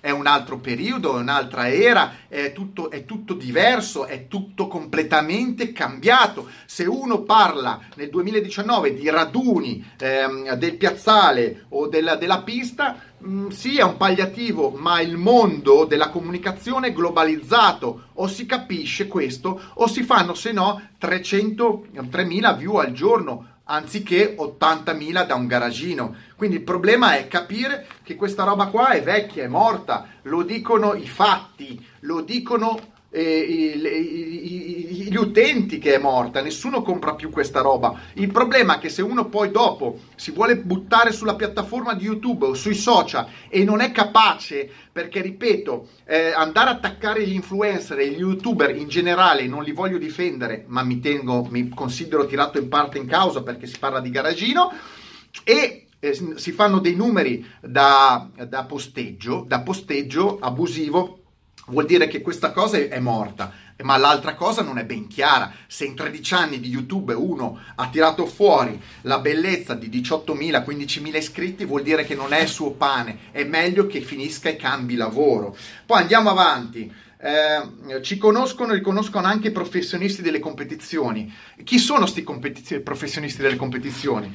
è un altro periodo, è un'altra era, è tutto, è tutto diverso, è tutto completamente cambiato. Se uno parla nel 2019 di raduni ehm, del piazzale o della, della pista, mh, mm, sì, è un pagliativo, ma il mondo della comunicazione è globalizzato. O si capisce questo, o si fanno, se no, 300, 3.000 view al giorno anziché 80.000 da un garagino. Quindi il problema è capire che questa roba qua è vecchia, è morta, lo dicono i fatti, lo dicono gli utenti che è morta, nessuno compra più questa roba. Il problema è che se uno poi dopo si vuole buttare sulla piattaforma di YouTube o sui social e non è capace, perché ripeto, eh, andare a attaccare gli influencer e gli youtuber in generale, non li voglio difendere, ma mi tengo, mi considero tirato in parte in causa perché si parla di garagino e eh, si fanno dei numeri da, da posteggio, da posteggio abusivo vuol dire che questa cosa è morta, ma l'altra cosa non è ben chiara. Se in 13 anni di YouTube uno ha tirato fuori la bellezza di 18.000, 15.000 iscritti, vuol dire che non è il suo pane, è meglio che finisca e cambi lavoro. Poi andiamo avanti. Eh, ci conoscono, riconoscono anche i professionisti delle competizioni. Chi sono questi professionisti delle competizioni?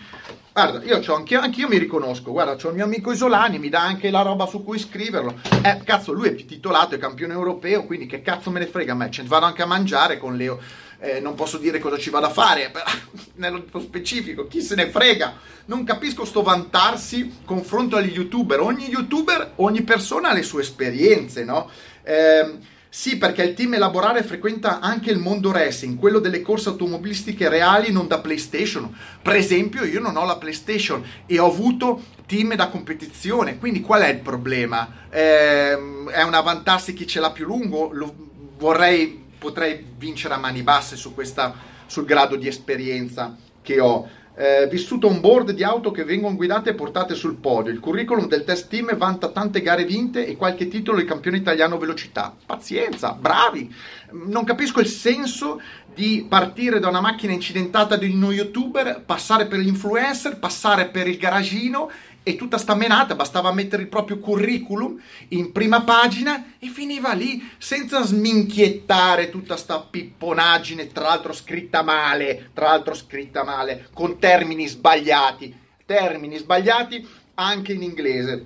Guarda, io c'ho anch'io, anch'io mi riconosco, guarda, c'ho il mio amico Isolani, mi dà anche la roba su cui scriverlo. Eh, cazzo, lui è titolato, è campione europeo, quindi che cazzo me ne frega a me? Ne vado anche a mangiare con Leo. Eh, non posso dire cosa ci vado a fare, però, nello specifico, chi se ne frega? Non capisco sto vantarsi confronto agli youtuber. Ogni youtuber, ogni persona ha le sue esperienze, no? Eh, sì, perché il team Elaborare frequenta anche il mondo racing, quello delle corse automobilistiche reali, non da PlayStation. Per esempio, io non ho la PlayStation e ho avuto team da competizione, quindi qual è il problema? Eh, è un vantarsi chi ce l'ha più lungo? Lo, vorrei, potrei vincere a mani basse su questa, sul grado di esperienza che ho eh, vissuto on board di auto che vengono guidate e portate sul podio. Il curriculum del test team vanta tante gare vinte e qualche titolo di campione italiano velocità. Pazienza, bravi! Non capisco il senso di partire da una macchina incidentata di uno youtuber, passare per l'influencer, passare per il garagino e tutta sta menata, bastava mettere il proprio curriculum in prima pagina e finiva lì senza sminchiettare tutta sta pipponaggine, tra l'altro scritta male, tra l'altro scritta male, con termini sbagliati, termini sbagliati anche in inglese.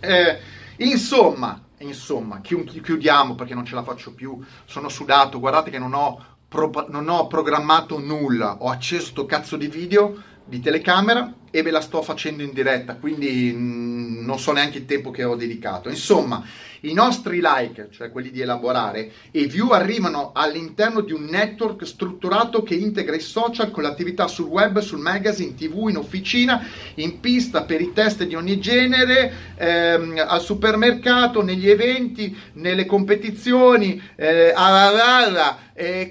Eh, insomma, insomma, chiudiamo perché non ce la faccio più, sono sudato, guardate che non ho, pro- non ho programmato nulla, ho acceso sto cazzo di video di telecamera e ve la sto facendo in diretta, quindi mm, non so neanche il tempo che ho dedicato. Insomma, i nostri like, cioè quelli di elaborare, e view arrivano all'interno di un network strutturato che integra i social con l'attività sul web, sul magazine, tv, in officina, in pista per i test di ogni genere, ehm, al supermercato, negli eventi, nelle competizioni, eh, alla, alla, eh,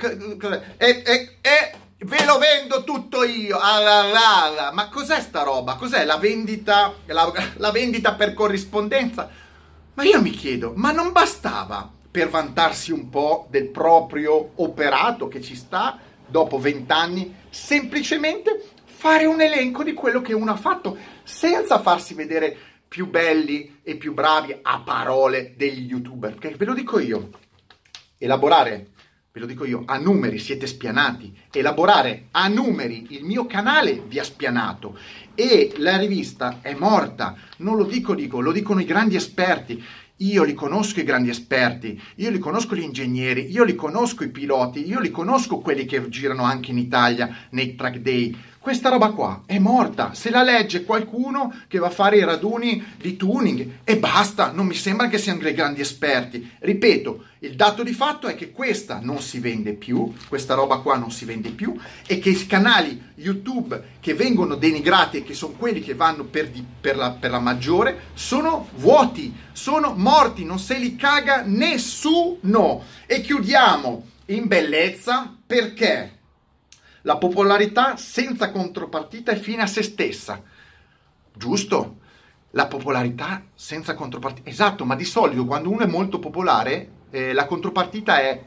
e, e, e Ve lo vendo tutto io. Ah, Ma cos'è sta roba? Cos'è la vendita, la, la vendita per corrispondenza? Ma io mi chiedo, ma non bastava per vantarsi un po' del proprio operato che ci sta dopo vent'anni, semplicemente fare un elenco di quello che uno ha fatto, senza farsi vedere più belli e più bravi a parole degli youtuber. Perché ve lo dico io, elaborare ve lo dico io, a numeri siete spianati. Elaborare a numeri il mio canale vi ha spianato e la rivista è morta. Non lo dico, dico, lo dicono i grandi esperti. Io li conosco i grandi esperti, io li conosco gli ingegneri, io li conosco i piloti, io li conosco quelli che girano anche in Italia nei track day questa roba qua è morta, se la legge qualcuno che va a fare i raduni di tuning e basta, non mi sembra che siano dei grandi esperti. Ripeto, il dato di fatto è che questa non si vende più, questa roba qua non si vende più e che i canali YouTube che vengono denigrati e che sono quelli che vanno per, di, per, la, per la maggiore sono vuoti, sono morti, non se li caga nessuno. E chiudiamo in bellezza perché? La popolarità senza contropartita è fine a se stessa. Giusto? La popolarità senza contropartita. Esatto, ma di solito quando uno è molto popolare, eh, la contropartita è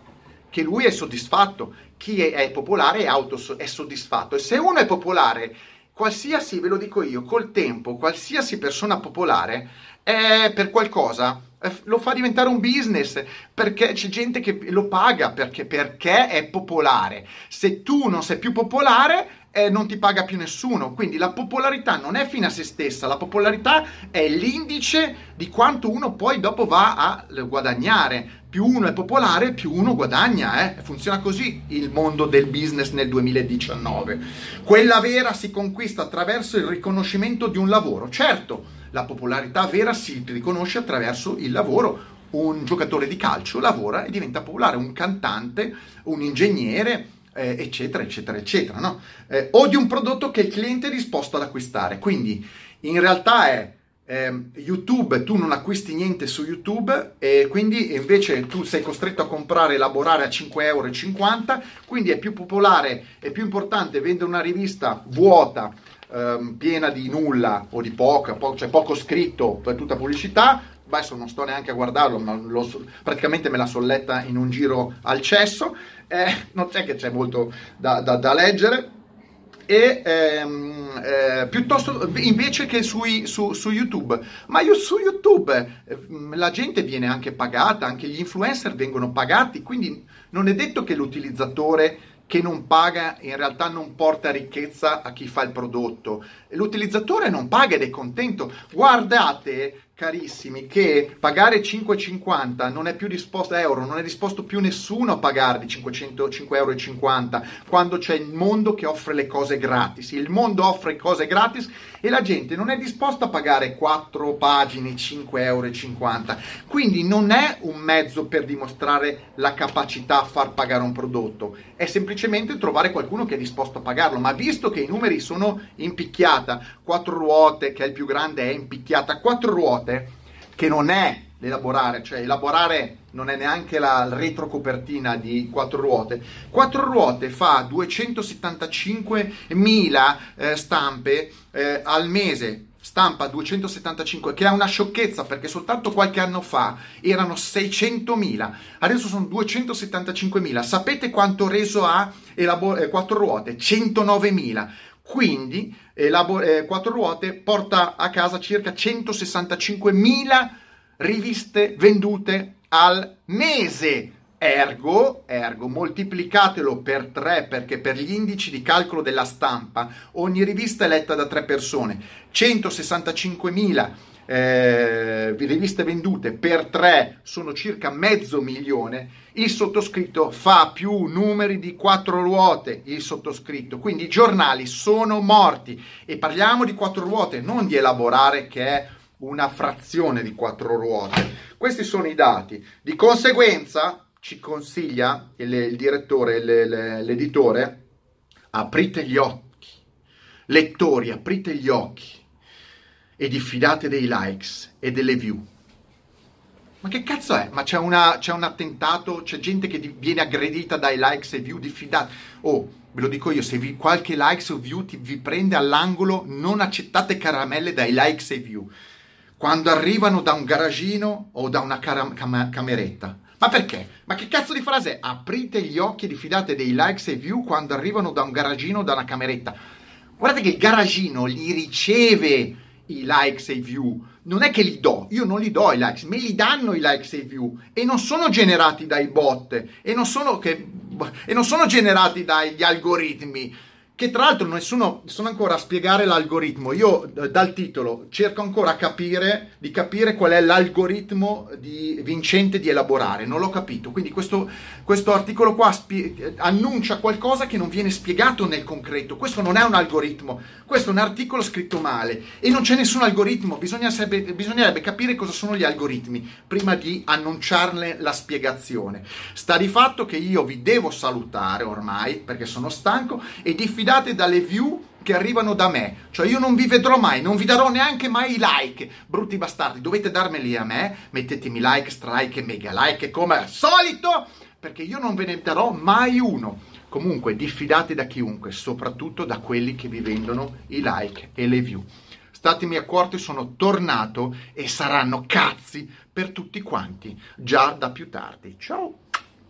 che lui è soddisfatto. Chi è, è popolare è, autos- è soddisfatto. E se uno è popolare, qualsiasi, ve lo dico io, col tempo, qualsiasi persona popolare è per qualcosa lo fa diventare un business perché c'è gente che lo paga perché, perché è popolare. Se tu non sei più popolare, eh, non ti paga più nessuno. Quindi la popolarità non è fine a se stessa, la popolarità è l'indice di quanto uno poi dopo va a guadagnare. Più uno è popolare, più uno guadagna. Eh? Funziona così il mondo del business nel 2019. Quella vera si conquista attraverso il riconoscimento di un lavoro. Certo, la popolarità vera si riconosce attraverso il lavoro. Un giocatore di calcio lavora e diventa popolare, un cantante, un ingegnere, eh, eccetera, eccetera, eccetera, no? eh, o di un prodotto che il cliente è disposto ad acquistare. Quindi in realtà è eh, YouTube, tu non acquisti niente su YouTube e quindi invece tu sei costretto a comprare e elaborare a 5,50 euro, quindi è più popolare, è più importante vendere una rivista vuota, ehm, piena di nulla o di poca, po- cioè poco scritto per tutta pubblicità, adesso non sto neanche a guardarlo, ma lo, praticamente me la sono letta in un giro al cesso, eh, non c'è che c'è molto da, da, da leggere. E ehm, eh, piuttosto invece che sui, su, su, YouTube, ma io su YouTube eh, la gente viene anche pagata, anche gli influencer vengono pagati, quindi non è detto che l'utilizzatore che non paga in realtà non porta ricchezza a chi fa il prodotto. L'utilizzatore non paga ed è contento. Guardate carissimi, che pagare 5,50 non è più disposto euro, non è disposto più nessuno a pagare di 505,50 euro quando c'è il mondo che offre le cose gratis. Il mondo offre cose gratis e la gente non è disposta a pagare 4 pagine 5,50 euro. Quindi non è un mezzo per dimostrare la capacità a far pagare un prodotto, è semplicemente trovare qualcuno che è disposto a pagarlo. Ma visto che i numeri sono in picchiata, 4 ruote, che è il più grande, è in picchiata, 4 ruote che non è l'elaborare, cioè elaborare non è neanche la retrocopertina di quattro ruote. Quattro ruote fa 275.000 eh, stampe eh, al mese. Stampa 275, che è una sciocchezza perché soltanto qualche anno fa erano 600.000, adesso sono 275.000. Sapete quanto reso ha elabor- eh, quattro ruote? 109.000. Quindi eh, eh, quattro ruote porta a casa circa 165.000 riviste vendute al mese. Ergo, ergo, moltiplicatelo per 3 perché per gli indici di calcolo della stampa ogni rivista è letta da 3 persone. 165.000 eh, riviste vendute per 3 sono circa mezzo milione, il sottoscritto fa più numeri di 4 ruote, il sottoscritto, quindi i giornali sono morti. E parliamo di 4 ruote, non di elaborare che è una frazione di 4 ruote. Questi sono i dati. Di conseguenza ci consiglia il, il direttore, il, l'editore, aprite gli occhi, lettori, aprite gli occhi e diffidate dei likes e delle view. Ma che cazzo è? Ma c'è, una, c'è un attentato, c'è gente che di, viene aggredita dai likes e view, diffidate. Oh, ve lo dico io, se vi, qualche likes o view ti, vi prende all'angolo, non accettate caramelle dai likes e view. Quando arrivano da un garagino o da una cara, cam, cameretta. Ma perché? Ma che cazzo di frase è? Aprite gli occhi e diffidate dei likes e view quando arrivano da un garagino o da una cameretta. Guardate che il garagino li riceve i likes e i view. Non è che li do, io non li do i likes, me li danno i likes e i view e non sono generati dai bot e non sono, che, e non sono generati dagli algoritmi che tra l'altro nessuno sono ancora a spiegare l'algoritmo. Io eh, dal titolo cerco ancora capire, di capire qual è l'algoritmo di, vincente di elaborare, non l'ho capito. Quindi questo, questo articolo qua spie, annuncia qualcosa che non viene spiegato nel concreto. Questo non è un algoritmo, questo è un articolo scritto male e non c'è nessun algoritmo. bisognerebbe capire cosa sono gli algoritmi prima di annunciarne la spiegazione. Sta di fatto che io vi devo salutare ormai perché sono stanco e diffidate diffidate dalle view che arrivano da me. Cioè io non vi vedrò mai, non vi darò neanche mai i like, brutti bastardi. Dovete darmeli a me, mettetemi like, strike mega like come al solito, perché io non ve ne darò mai uno. Comunque diffidate da chiunque, soprattutto da quelli che vi vendono i like e le view. Statemi accorti, sono tornato e saranno cazzi per tutti quanti, già da più tardi. Ciao!